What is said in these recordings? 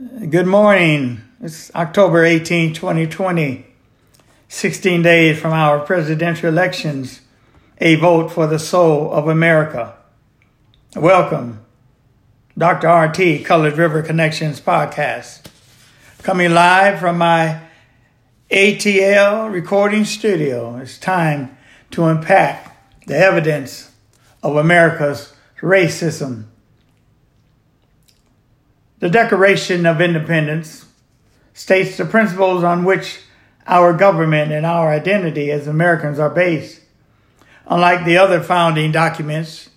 Good morning. It's October 18, 2020. 16 days from our presidential elections. A vote for the soul of America. Welcome. Dr. RT Colored River Connections podcast. Coming live from my ATL recording studio. It's time to unpack the evidence of America's racism the Declaration of Independence states the principles on which our government and our identity as Americans are based. Unlike the other founding documents,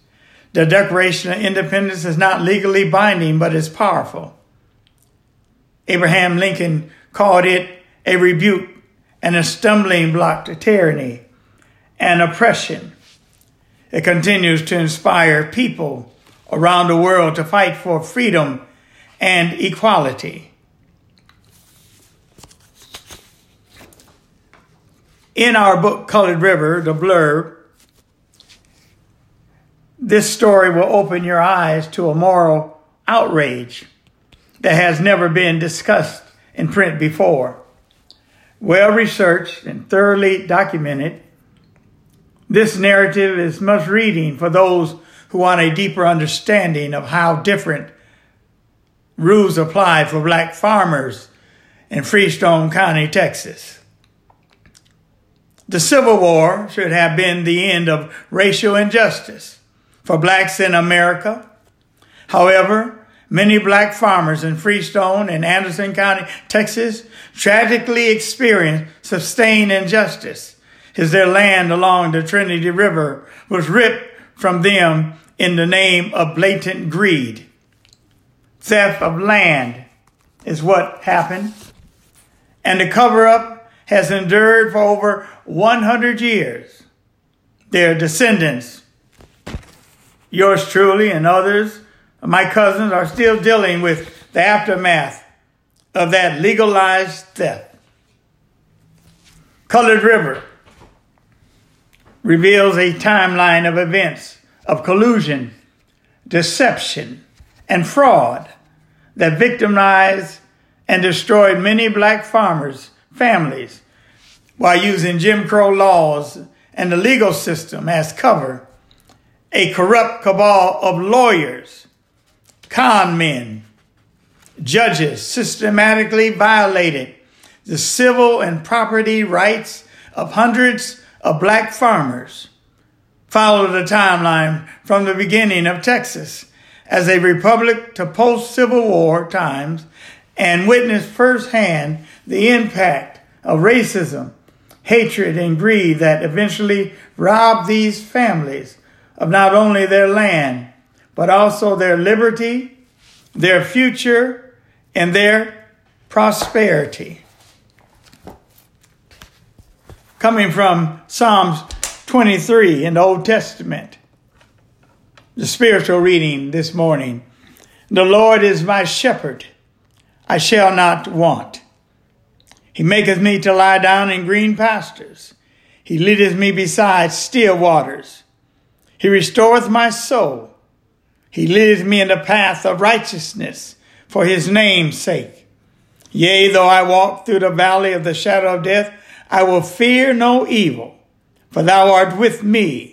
the Declaration of Independence is not legally binding, but is powerful. Abraham Lincoln called it a rebuke and a stumbling block to tyranny and oppression. It continues to inspire people around the world to fight for freedom and equality. In our book, Colored River, the blurb, this story will open your eyes to a moral outrage that has never been discussed in print before. Well researched and thoroughly documented, this narrative is must reading for those who want a deeper understanding of how different rules apply for black farmers in Freestone County, Texas. The Civil War should have been the end of racial injustice for blacks in America. However, many black farmers in Freestone and Anderson County, Texas, tragically experienced sustained injustice as their land along the Trinity River was ripped from them in the name of blatant greed theft of land is what happened. And the cover up has endured for over 100 years. Their descendants, yours truly and others, my cousins, are still dealing with the aftermath of that legalized theft. Colored River reveals a timeline of events of collusion, deception, and fraud that victimized and destroyed many black farmers' families while using Jim Crow laws and the legal system as cover. A corrupt cabal of lawyers, con men, judges systematically violated the civil and property rights of hundreds of black farmers. Follow the timeline from the beginning of Texas as a republic to post Civil War times and witnessed firsthand the impact of racism, hatred, and greed that eventually robbed these families of not only their land, but also their liberty, their future, and their prosperity. Coming from Psalms 23 in the Old Testament, the spiritual reading this morning. The Lord is my shepherd, I shall not want. He maketh me to lie down in green pastures. He leadeth me beside still waters. He restoreth my soul. He leadeth me in the path of righteousness for his name's sake. Yea, though I walk through the valley of the shadow of death, I will fear no evil, for thou art with me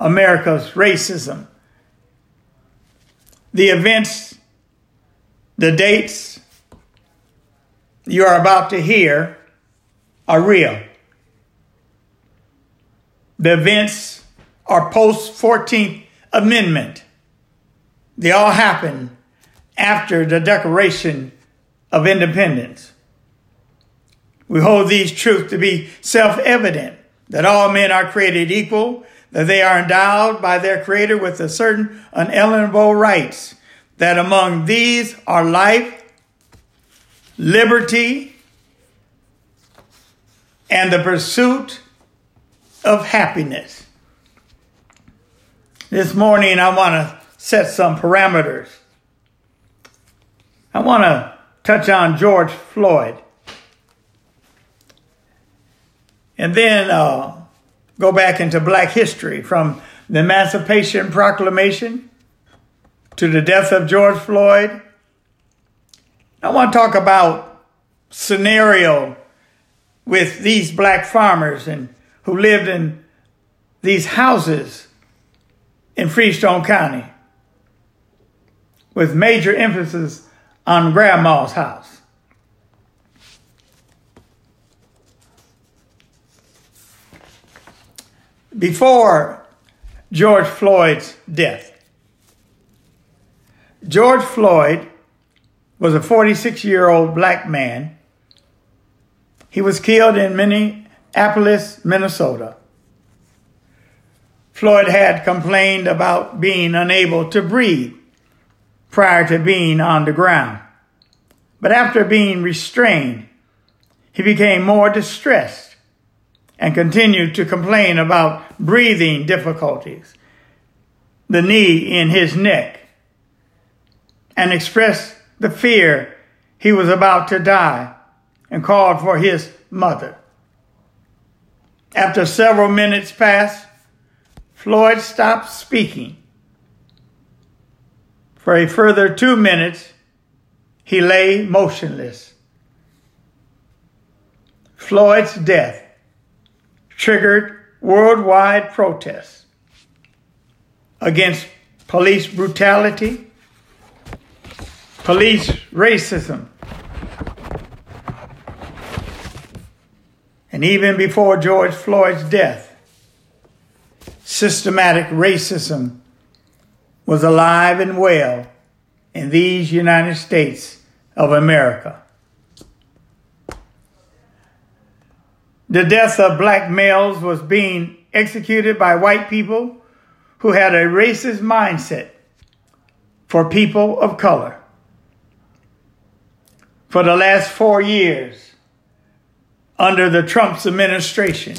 America's racism. The events, the dates you are about to hear are real. The events are post 14th Amendment. They all happen after the Declaration of Independence. We hold these truths to be self evident that all men are created equal that they are endowed by their Creator with a certain unalienable rights, that among these are life, liberty, and the pursuit of happiness. This morning, I want to set some parameters. I want to touch on George Floyd. And then uh, go back into black history from the Emancipation Proclamation to the death of George Floyd. I want to talk about scenario with these black farmers and who lived in these houses in Freestone County with major emphasis on grandma's house. Before George Floyd's death, George Floyd was a 46 year old black man. He was killed in Minneapolis, Minnesota. Floyd had complained about being unable to breathe prior to being on the ground. But after being restrained, he became more distressed and continued to complain about breathing difficulties, the knee in his neck, and expressed the fear he was about to die and called for his mother. After several minutes passed, Floyd stopped speaking. For a further two minutes, he lay motionless. Floyd's death triggered worldwide protests against police brutality, police racism, and even before George Floyd's death, systematic racism was alive and well in these United States of America. The death of black males was being executed by white people who had a racist mindset for people of color. For the last four years, under the Trump's administration,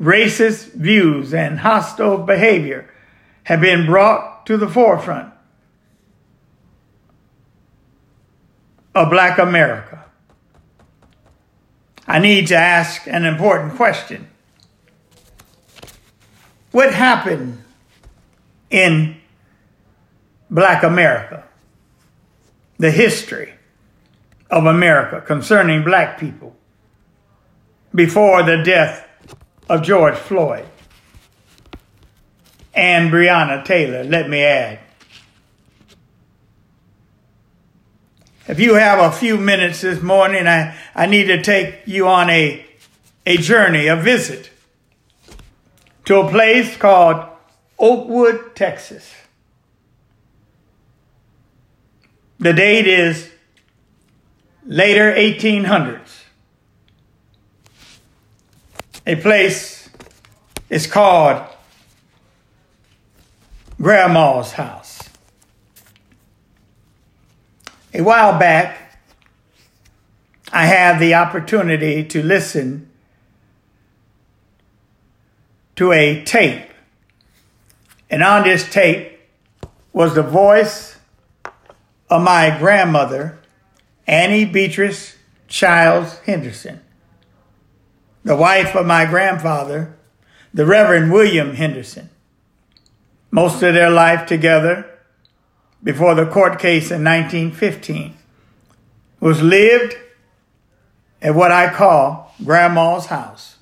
racist views and hostile behavior have been brought to the forefront of Black America. I need to ask an important question. What happened in Black America? The history of America concerning black people before the death of George Floyd and Breonna Taylor, let me add. If you have a few minutes this morning, I, I need to take you on a, a journey, a visit to a place called Oakwood, Texas. The date is later 1800s. A place is called Grandma's house. A while back, I had the opportunity to listen to a tape. And on this tape was the voice of my grandmother, Annie Beatrice Childs Henderson the wife of my grandfather, the Reverend William Henderson. Most of their life together before the court case in 1915 was lived at what I call Grandma's house.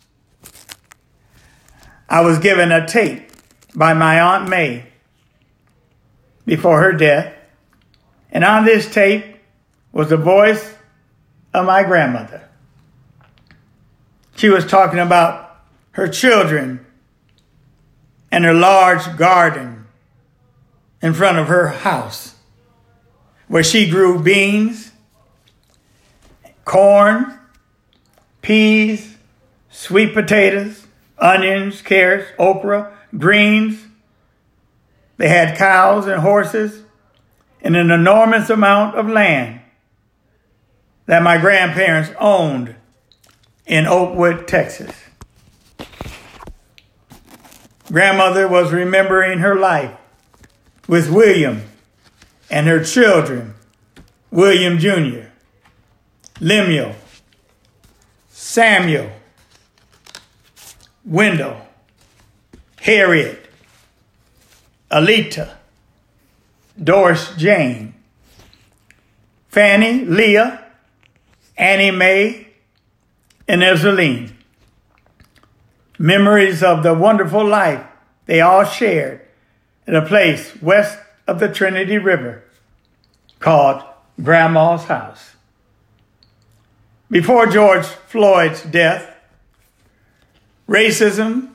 I was given a tape by my Aunt May before her death, and on this tape was the voice of my grandmother. She was talking about her children and her large garden in front of her house where she grew beans, corn, peas, sweet potatoes, onions, carrots, okra, greens. They had cows and horses and an enormous amount of land that my grandparents owned in Oakwood, Texas. Grandmother was remembering her life with William and her children, William Jr., Lemuel, Samuel, Wendell, Harriet, Alita, Doris Jane, Fanny, Leah, Annie Mae, and Ezeline. Memories of the wonderful life they all shared at a place west of the Trinity River called Grandma's House. Before George Floyd's death, racism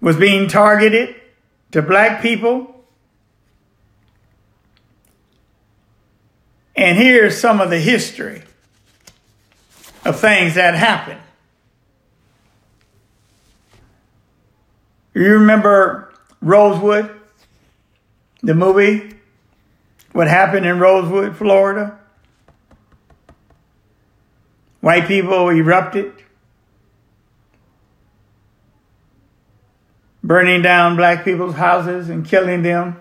was being targeted to black people. And here's some of the history of things that happened. You remember Rosewood, the movie? What happened in Rosewood, Florida? White people erupted, burning down black people's houses and killing them.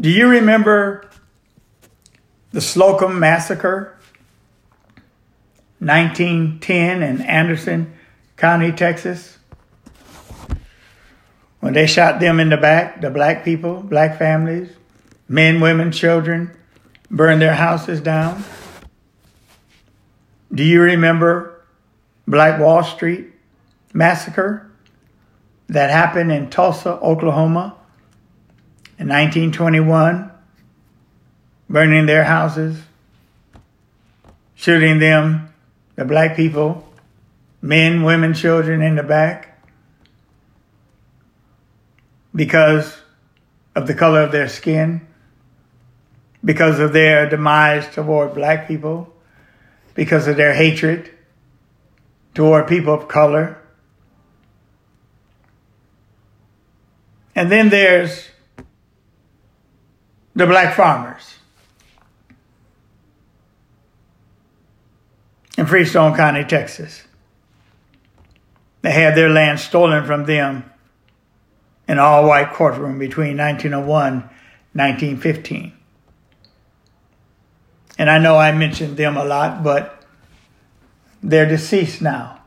Do you remember the Slocum Massacre? 1910 in Anderson County, Texas. When they shot them in the back, the black people, black families, men, women, children, burned their houses down. Do you remember Black Wall Street massacre that happened in Tulsa, Oklahoma in 1921, burning their houses, shooting them the black people, men, women, children in the back, because of the color of their skin, because of their demise toward black people, because of their hatred toward people of color. And then there's the black farmers. in Freestone County, Texas. They had their land stolen from them in all white courtroom between 1901 and 1915. And I know I mentioned them a lot, but they're deceased now,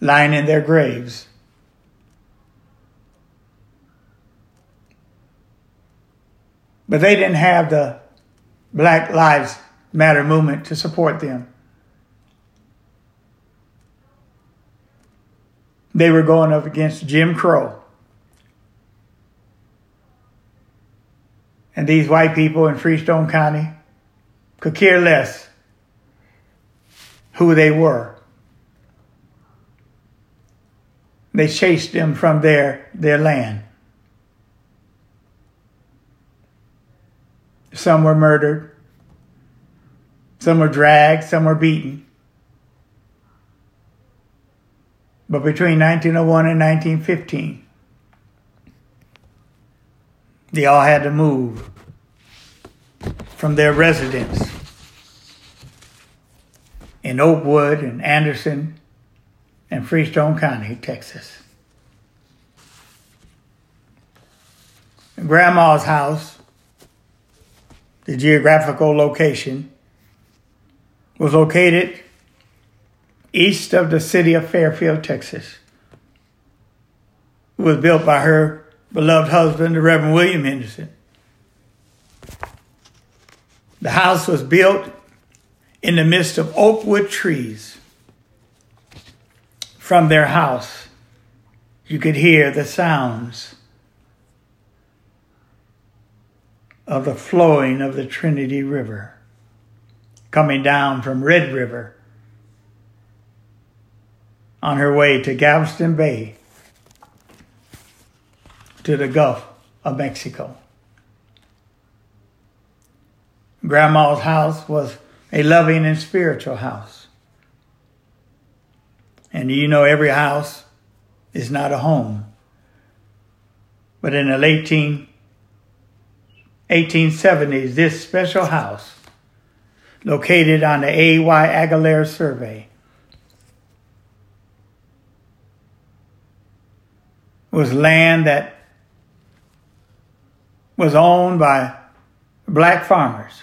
lying in their graves. But they didn't have the Black Lives Matter movement to support them. They were going up against Jim Crow. And these white people in Freestone County could care less who they were. They chased them from their, their land. Some were murdered. Some were dragged, some were beaten. But between 1901 and 1915, they all had to move from their residence in Oakwood and Anderson and Freestone County, Texas. Grandma's house, the geographical location, was located east of the city of Fairfield, Texas. Was built by her beloved husband, the Reverend William Henderson. The house was built in the midst of oakwood trees. From their house, you could hear the sounds of the flowing of the Trinity River coming down from Red River on her way to Galveston Bay to the Gulf of Mexico. Grandma's house was a loving and spiritual house. And you know, every house is not a home. But in the late 1870s, this special house located on the A.Y. Aguilera survey. Was land that was owned by black farmers.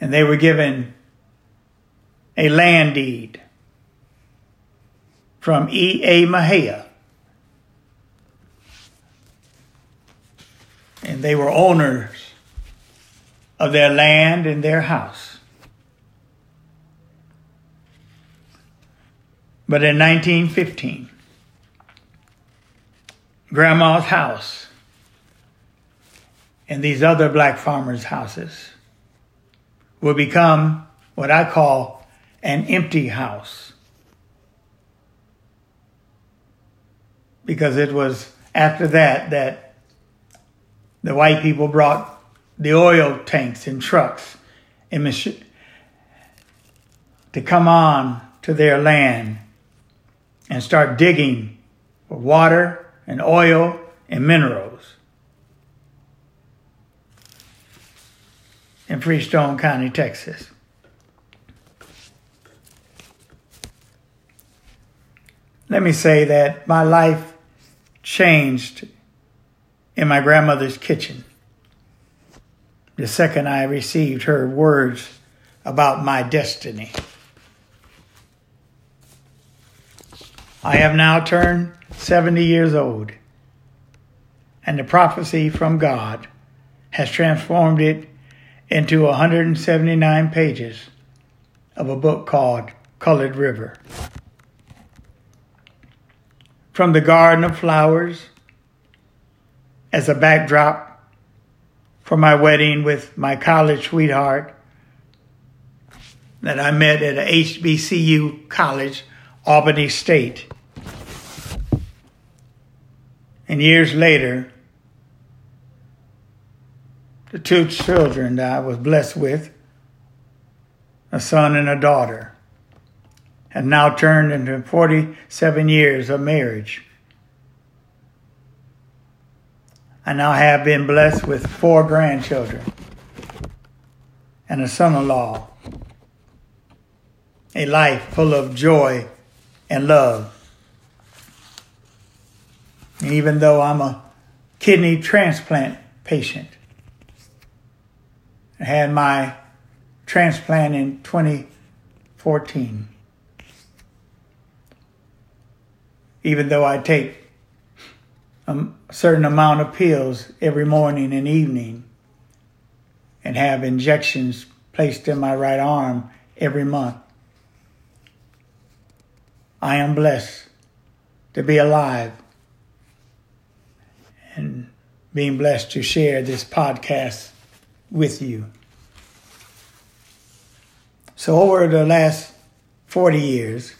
And they were given a land deed from E.A. Mahia. And they were owners of their land and their house. But in 1915, Grandma's house and these other black farmers' houses will become what I call an empty house. Because it was after that that the white people brought the oil tanks and trucks and mach- to come on to their land and start digging for water and oil and minerals. in Freestone County, Texas. Let me say that my life changed in my grandmother's kitchen the second I received her words about my destiny. I have now turned 70 years old, and the prophecy from God has transformed it into 179 pages of a book called Colored River. From the Garden of Flowers as a backdrop for my wedding with my college sweetheart that I met at a HBCU college, Albany State. And years later, the two children that I was blessed with, a son and a daughter, have now turned into 47 years of marriage. I now have been blessed with four grandchildren and a son in law. A life full of joy and love. Even though I'm a kidney transplant patient, I had my transplant in 2014. Even though I take a certain amount of pills every morning and evening and have injections placed in my right arm every month. I am blessed to be alive and being blessed to share this podcast with you. So, over the last 40 years,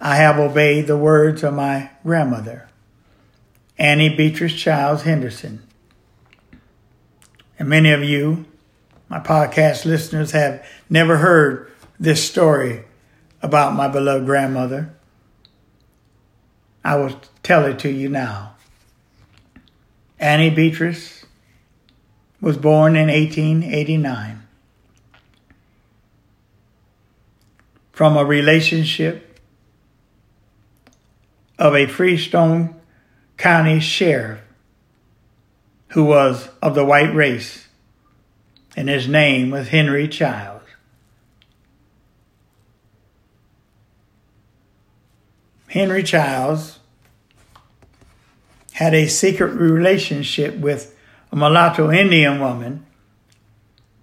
I have obeyed the words of my grandmother, Annie Beatrice Childs Henderson. And many of you, my podcast listeners, have never heard this story about my beloved grandmother. I will tell it to you now. Annie Beatrice was born in 1889 from a relationship of a Freestone County sheriff who was of the white race, and his name was Henry Childs. Henry Childs had a secret relationship with a mulatto Indian woman,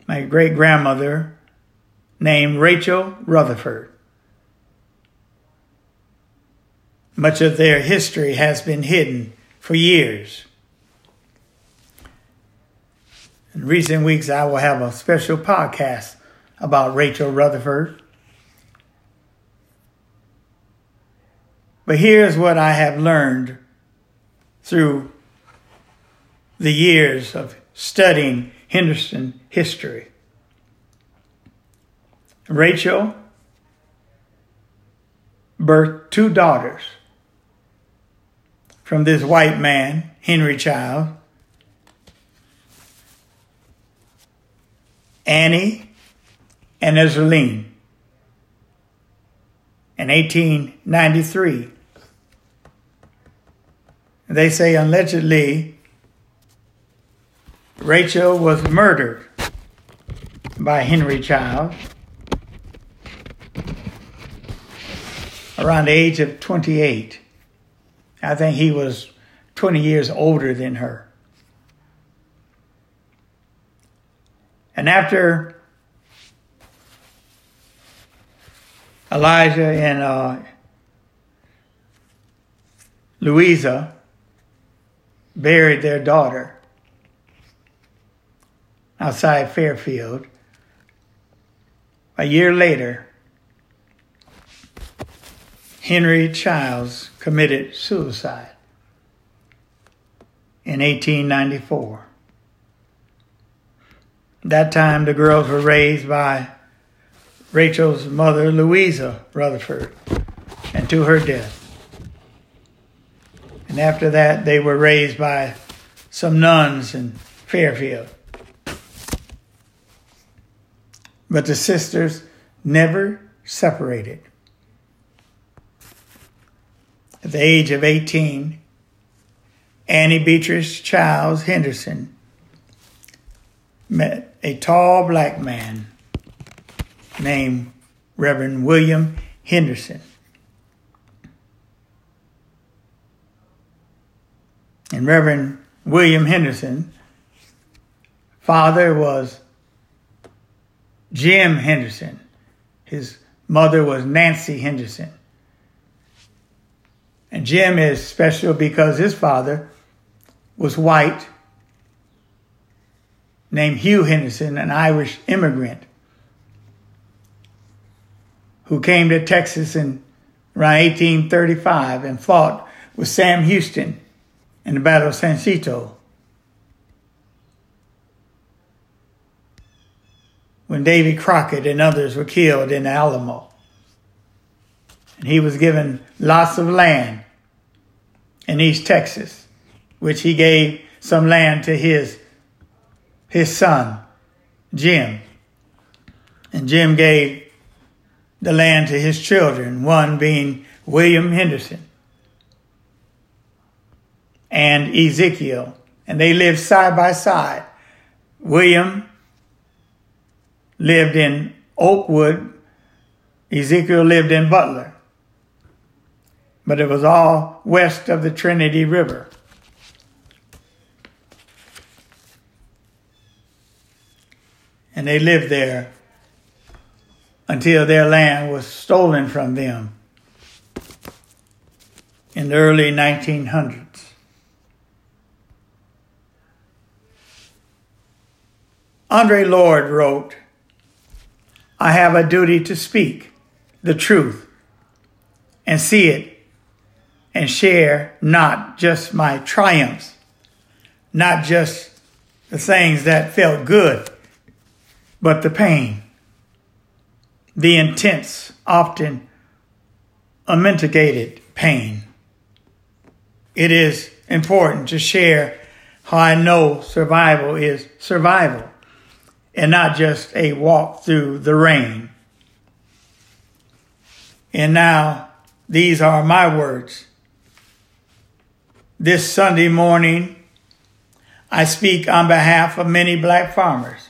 my great grandmother, named Rachel Rutherford. Much of their history has been hidden for years. In recent weeks, I will have a special podcast about Rachel Rutherford. But here's what I have learned through the years of studying Henderson history. Rachel birthed two daughters from this white man, Henry Child, Annie and Ezraline. In 1893, they say allegedly Rachel was murdered by Henry Child around the age of 28. I think he was 20 years older than her. And after Elijah and uh, Louisa buried their daughter outside Fairfield, a year later, Henry Childs committed suicide in 1894. That time, the girls were raised by Rachel's mother, Louisa Rutherford, and to her death. And after that, they were raised by some nuns in Fairfield. But the sisters never separated. At the age of 18, Annie Beatrice Childs Henderson met a tall black man named Reverend William Henderson. And Reverend William Henderson, father was Jim Henderson. His mother was Nancy Henderson. And Jim is special because his father was white, named Hugh Henderson, an Irish immigrant who came to Texas in around 1835 and fought with Sam Houston in the Battle of San Jacinto. When Davy Crockett and others were killed in Alamo. And he was given lots of land in East Texas, which he gave some land to his, his son, Jim. And Jim gave the land to his children, one being William Henderson and Ezekiel. And they lived side by side. William lived in Oakwood, Ezekiel lived in Butler but it was all west of the Trinity River. And they lived there until their land was stolen from them in the early 1900s. Audre Lorde wrote, I have a duty to speak the truth and see it and share not just my triumphs, not just the things that felt good, but the pain, the intense, often unmitigated pain. It is important to share how I know survival is survival and not just a walk through the rain. And now, these are my words this Sunday morning, I speak on behalf of many black farmers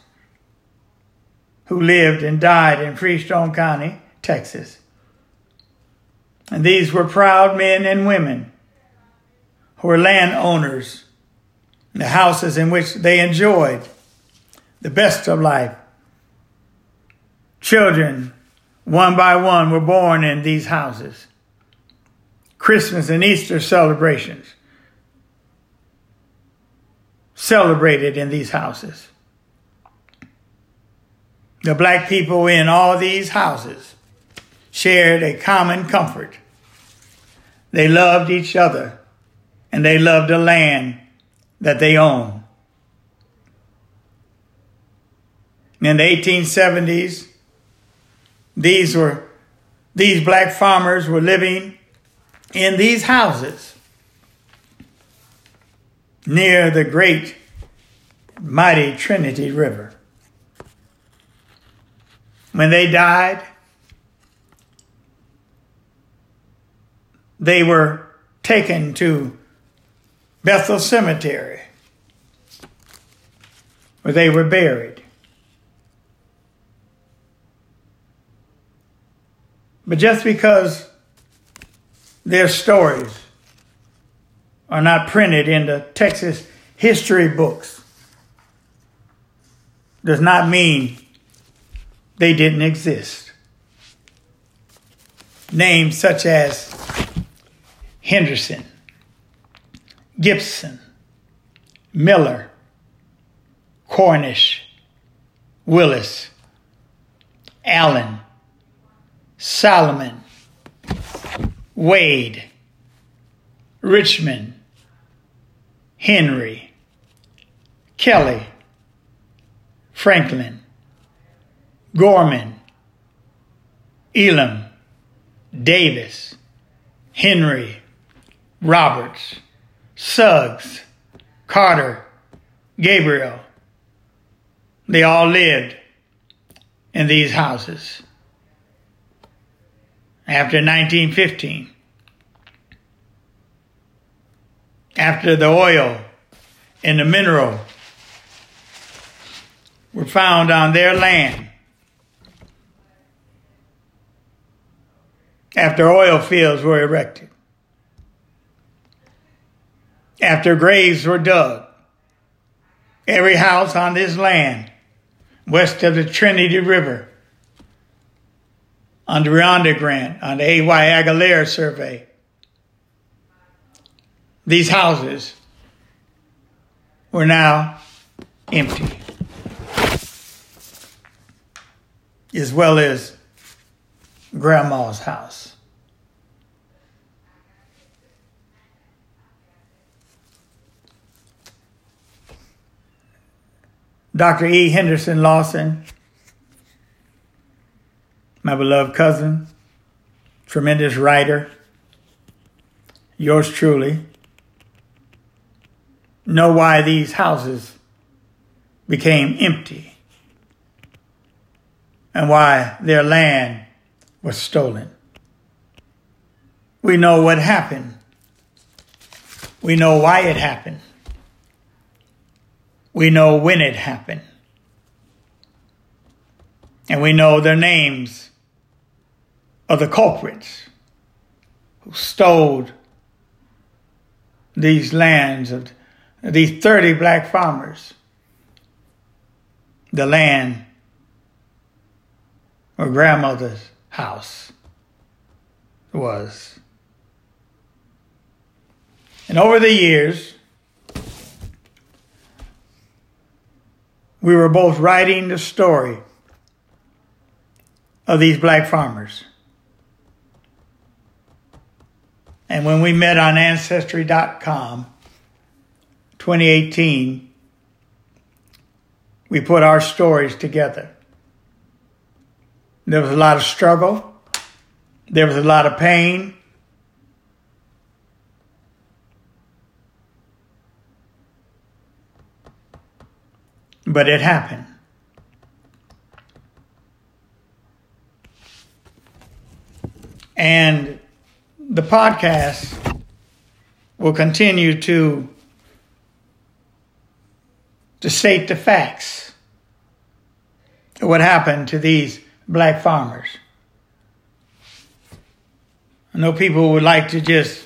who lived and died in Freestone County, Texas. And these were proud men and women who were landowners, the houses in which they enjoyed the best of life. Children, one by one, were born in these houses. Christmas and Easter celebrations celebrated in these houses. The black people in all these houses shared a common comfort. They loved each other and they loved the land that they owned. In the 1870s, these were these black farmers were living in these houses near the great mighty Trinity River. when they died, they were taken to Bethel Cemetery where they were buried. But just because their stories are not printed in the Texas history books does not mean they didn't exist. Names such as Henderson, Gibson, Miller, Cornish, Willis, Allen, Solomon, Wade, Richmond, Henry, Kelly, Franklin, Gorman, Elam, Davis, Henry, Roberts, Suggs, Carter, Gabriel. They all lived in these houses. After 1915, after the oil and the mineral were found on their land, after oil fields were erected, after graves were dug, every house on this land west of the Trinity River on the Ronda Grant, on the A.Y. Aguilera survey. These houses were now empty, as well as Grandma's house. Dr. E. Henderson Lawson, my beloved cousin, tremendous writer, yours truly, know why these houses became empty and why their land was stolen. We know what happened. We know why it happened. We know when it happened. And we know their names of the culprits who stole these lands of these 30 black farmers, the land where grandmother's house was. And over the years, we were both writing the story of these black farmers. And when we met on Ancestry.com 2018, we put our stories together. There was a lot of struggle, there was a lot of pain, But it happened. And the podcast will continue to, to state the facts of what happened to these black farmers. I know people would like to just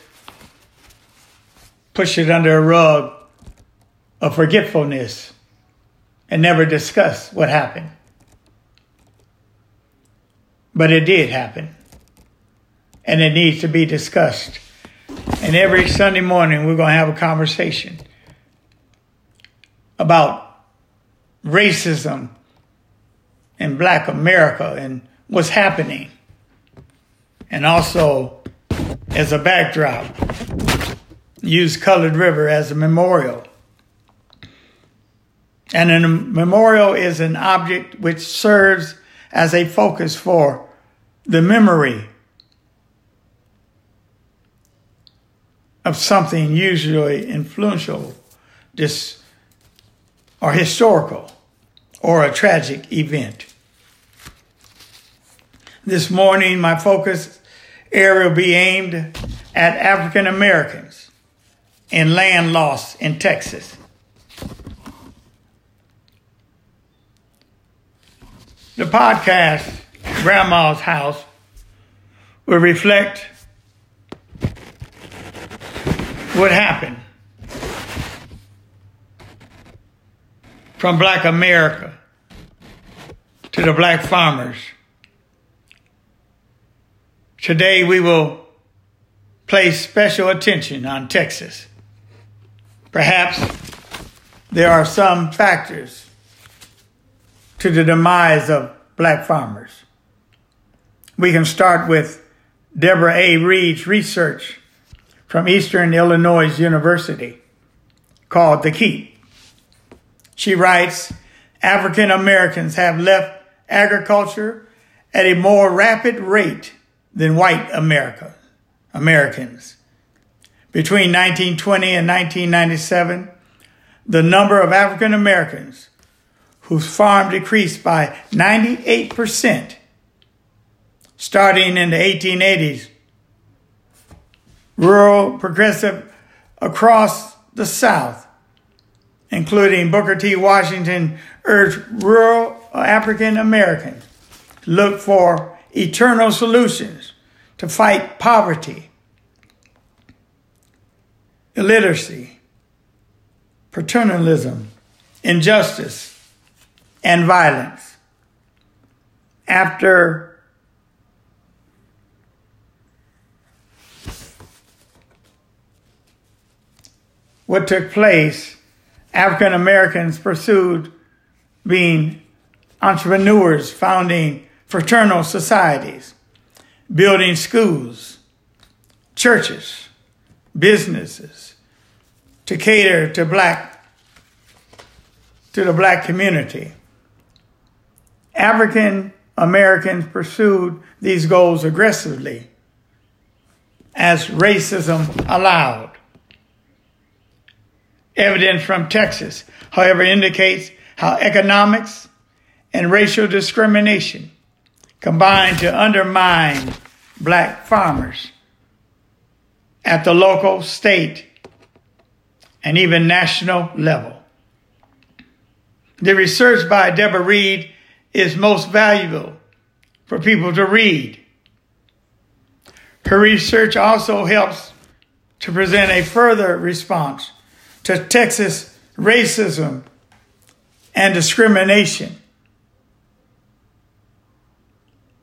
push it under a rug of forgetfulness and never discuss what happened. But it did happen. And it needs to be discussed. And every Sunday morning, we're going to have a conversation about racism in black America and what's happening. And also, as a backdrop, use Colored River as a memorial and a memorial is an object which serves as a focus for the memory of something usually influential this, or historical or a tragic event. This morning, my focus area will be aimed at African Americans and land loss in Texas. The podcast, Grandma's House, will reflect what happened from Black America to the Black farmers. Today we will place special attention on Texas. Perhaps there are some factors to the demise of black farmers. We can start with Deborah A. Reid's research from Eastern Illinois University called The Keep. She writes, African Americans have left agriculture at a more rapid rate than white America, Americans. Between 1920 and 1997, the number of African Americans whose farm decreased by 98% starting in the 1880s. Rural progressive across the South, including Booker T. Washington, urged rural African Americans to look for eternal solutions to fight poverty, illiteracy, paternalism, injustice, and violence. After what took place, African Americans pursued being entrepreneurs, founding fraternal societies, building schools, churches, businesses to cater to black to the black community. African Americans pursued these goals aggressively as racism allowed. Evidence from Texas, however, indicates how economics and racial discrimination combined to undermine black farmers at the local, state, and even national level. The research by Deborah Reid is most valuable for people to read. Her research also helps to present a further response to Texas racism and discrimination.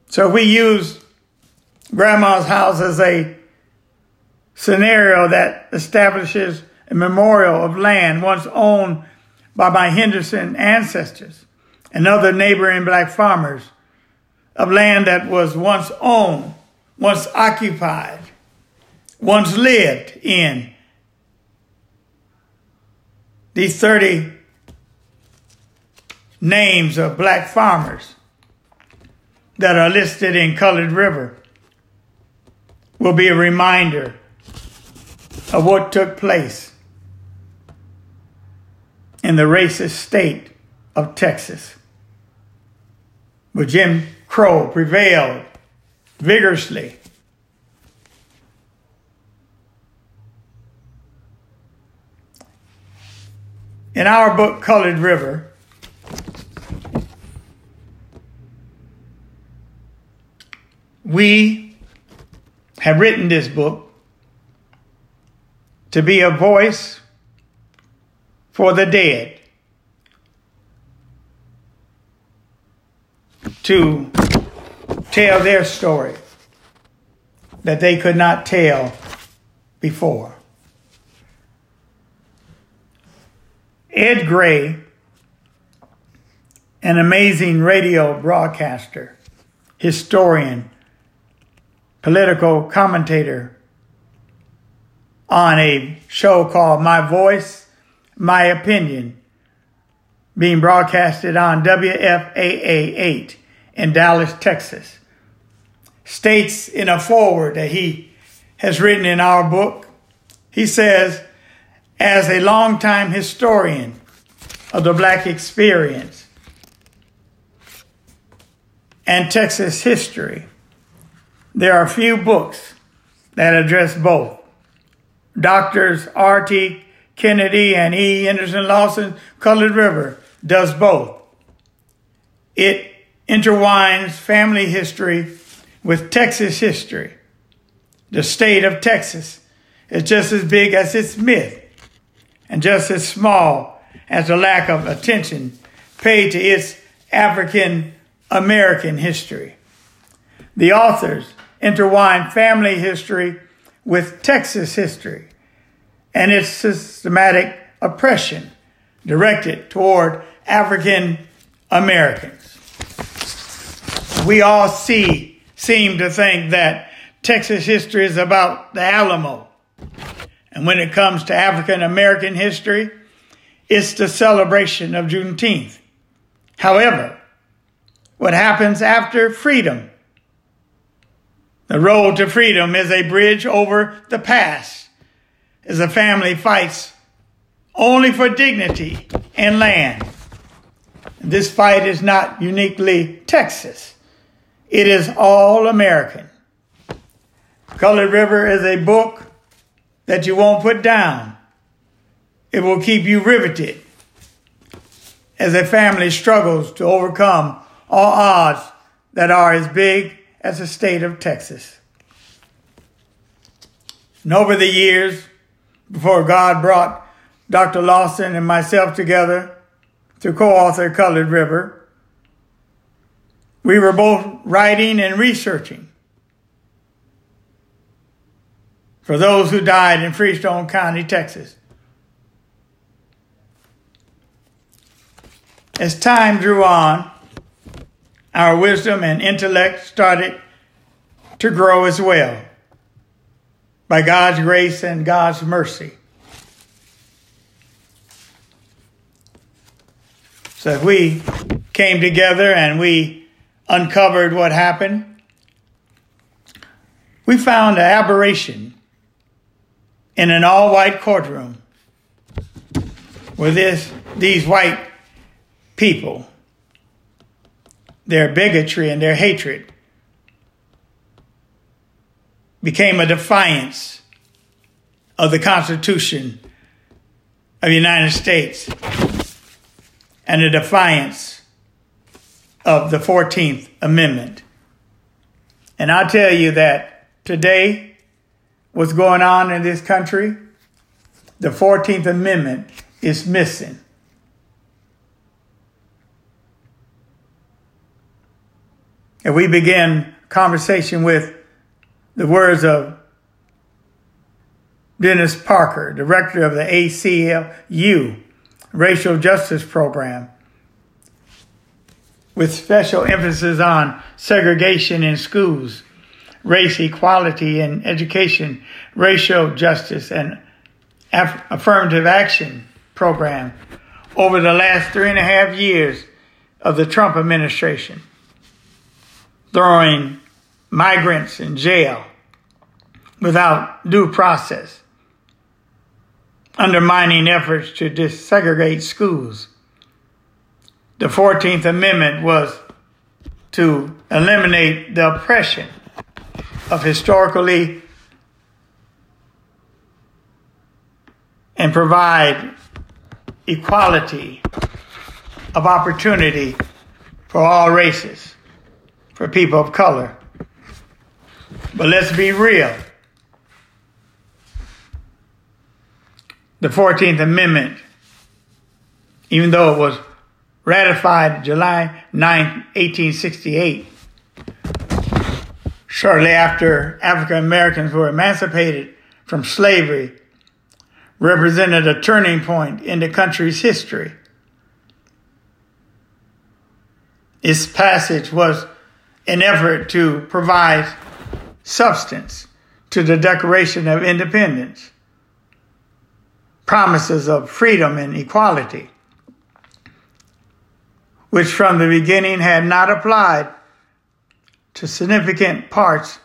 So we use grandma's house as a scenario that establishes a memorial of land once owned by my Henderson ancestors and other neighboring black farmers of land that was once owned, once occupied, once lived in. These 30 names of black farmers that are listed in Colored River will be a reminder of what took place in the racist state of Texas where Jim Crow prevailed vigorously. In our book, Colored River, we have written this book to be a voice for the dead to tell their story that they could not tell before. Ed Gray, an amazing radio broadcaster, historian, political commentator on a show called My Voice, My Opinion, being broadcasted on WFAA 8 in Dallas, Texas, states in a foreword that he has written in our book. He says, as a longtime historian of the black experience and Texas history, There are few books that address both. Doctors R.T. Kennedy and E. Anderson Lawson, Colored River, does both. It intertwines family history with Texas history. The state of Texas is just as big as its myth and just as small as the lack of attention paid to its African American history. The authors intertwine family history with Texas history and its systematic oppression directed toward African Americans. We all see, seem to think that Texas history is about the Alamo. And when it comes to African American history, it's the celebration of Juneteenth. However, what happens after freedom? The road to freedom is a bridge over the past as a family fights only for dignity and land. This fight is not uniquely Texas. It is all American. Colored River is a book that you won't put down. It will keep you riveted as a family struggles to overcome all odds that are as big as the state of Texas. And over the years, before God brought Dr. Lawson and myself together to co-author Colored River, we were both writing and researching for those who died in Freestone County, Texas. As time drew on, our wisdom and intellect started to grow as well by God's grace and God's mercy. So we came together and we uncovered what happened. We found an aberration in an all white courtroom where this, these white people, their bigotry and their hatred became a defiance of the Constitution of the United States and a defiance of the 14th Amendment. And I'll tell you that today, what's going on in this country, the 14th Amendment is missing. And we begin conversation with the words of Dennis Parker, director of the ACLU Racial Justice Program, with special emphasis on segregation in schools race equality in education, racial justice, and aff- affirmative action program over the last three and a half years of the Trump administration, throwing migrants in jail without due process, undermining efforts to desegregate schools. The 14th Amendment was to eliminate the oppression of historically and provide equality of opportunity for all races, for people of color. But let's be real. The 14th Amendment, even though it was ratified July 9, 1868, shortly after African Americans were emancipated from slavery, represented a turning point in the country's history. Its passage was an effort to provide substance to the Declaration of Independence, promises of freedom and equality, which from the beginning had not applied to significant parts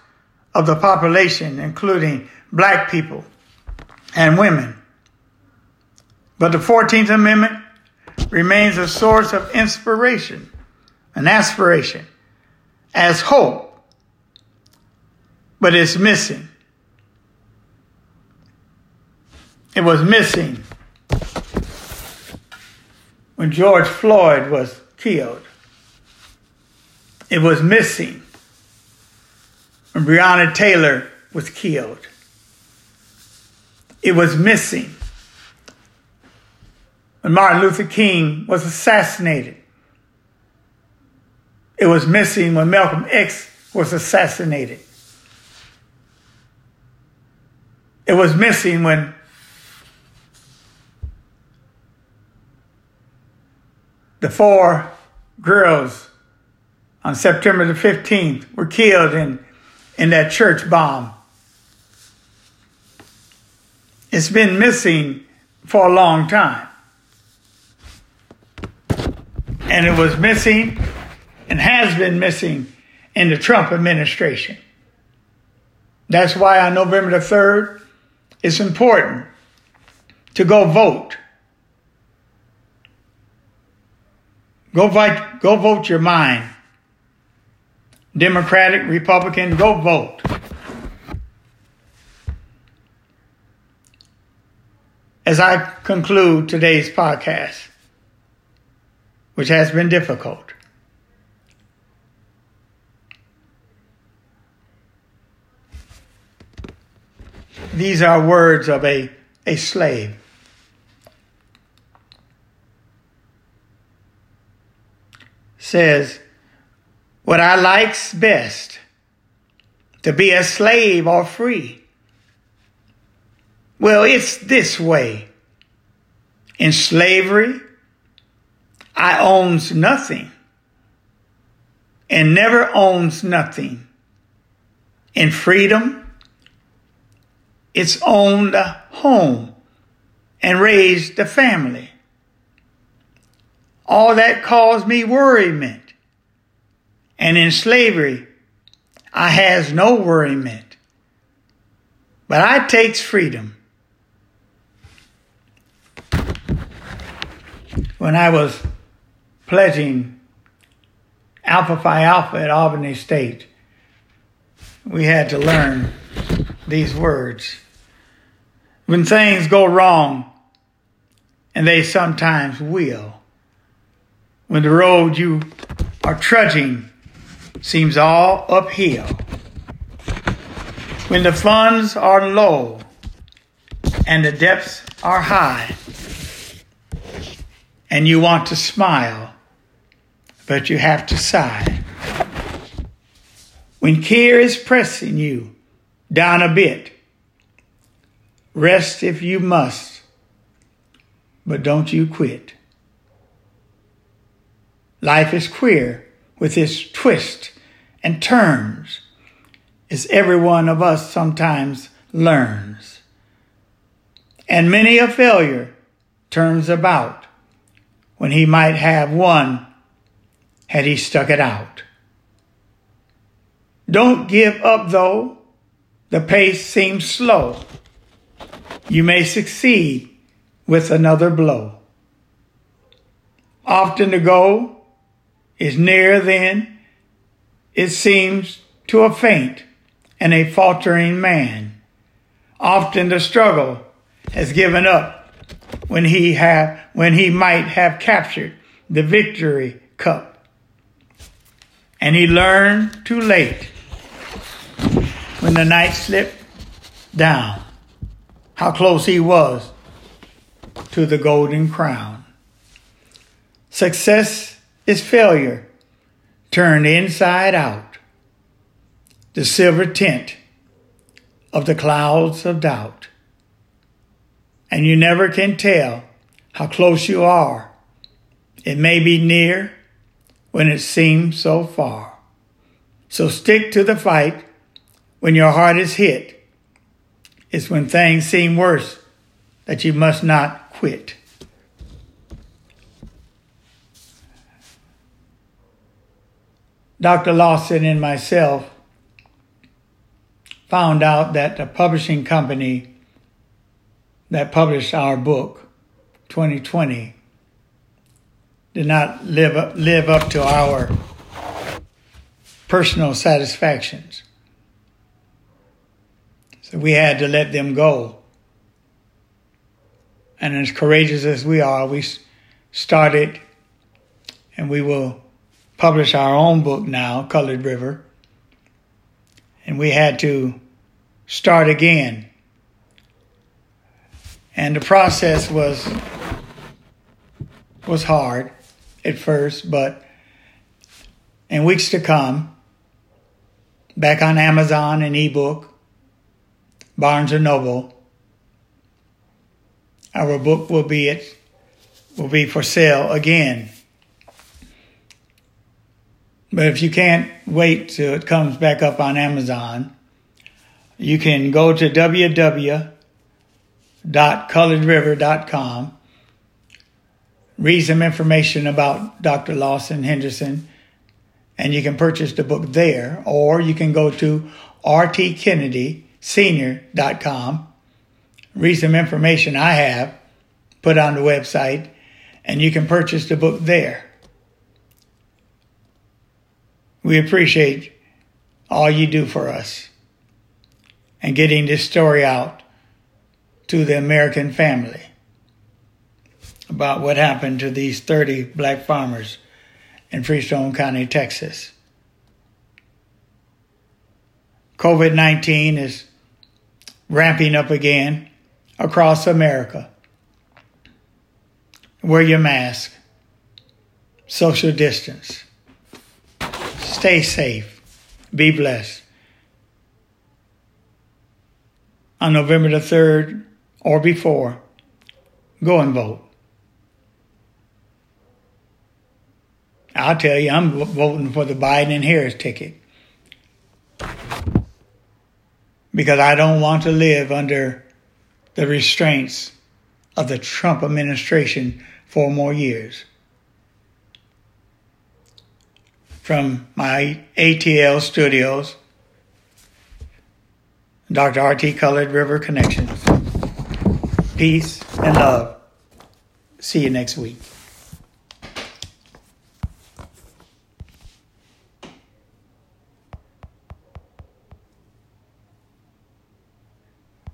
of the population, including black people and women. But the 14th Amendment remains a source of inspiration and aspiration as hope but it's missing. It was missing when George Floyd was killed. It was missing when Breonna Taylor was killed. It was missing when Martin Luther King was assassinated. It was missing when Malcolm X was assassinated. It was missing when the four girls on September the 15th were killed in, in that church bomb. It's been missing for a long time. And it was missing and has been missing in the Trump administration. That's why on November the 3rd, it's important to go vote. Go vote, go vote your mind. Democratic, Republican, go vote. As I conclude today's podcast, which has been difficult, these are words of a, a slave. Says, what I likes best, to be a slave or free. Well, it's this way. In slavery, I owns nothing and never owns nothing. In freedom, it's owned a home and raised a family. All that caused me worriment. And in slavery, I has no worriment. But I takes freedom. When I was pledging Alpha Phi Alpha at Albany State, we had to learn these words. When things go wrong, and they sometimes will, when the road you are trudging seems all uphill, when the funds are low and the depths are high, and you want to smile, but you have to sigh. When care is pressing you down a bit, rest if you must, but don't you quit. Life is queer with its twists and turns, as every one of us sometimes learns. And many a failure turns about when he might have won had he stuck it out. Don't give up though. The pace seems slow. You may succeed with another blow. Often the goal is nearer than it seems to a faint and a faltering man. Often the struggle has given up when he have when he might have captured the victory cup. And he learned too late when the night slipped down how close he was to the golden crown. Success is failure turned inside out, the silver tint of the clouds of doubt. And you never can tell how close you are. It may be near when it seems so far. So stick to the fight when your heart is hit. It's when things seem worse that you must not quit. Dr. Lawson and myself found out that the publishing company that published our book, 2020, did not live up, live up to our personal satisfactions. So we had to let them go. And as courageous as we are, we started and we will publish our own book now, Colored River. And we had to start again. And the process was was hard at first, but in weeks to come, back on Amazon and ebook, Barnes and Noble, our book will be it will be for sale again. But if you can't wait till it comes back up on Amazon, you can go to www.coloredriver.com, read some information about Dr. Lawson Henderson, and you can purchase the book there, or you can go to rtkennedysenior.com, read some information I have put on the website, and you can purchase the book there. We appreciate all you do for us and getting this story out to the American family about what happened to these 30 black farmers in Freestone County, Texas. COVID 19 is ramping up again across America. Wear your mask, social distance, stay safe, be blessed. on November the 3rd or before, go and vote. I'll tell you, I'm voting for the Biden and Harris ticket. Because I don't want to live under the restraints of the Trump administration for more years. From my ATL studios, Dr. R.T. Colored River Connections. Peace and love. See you next week.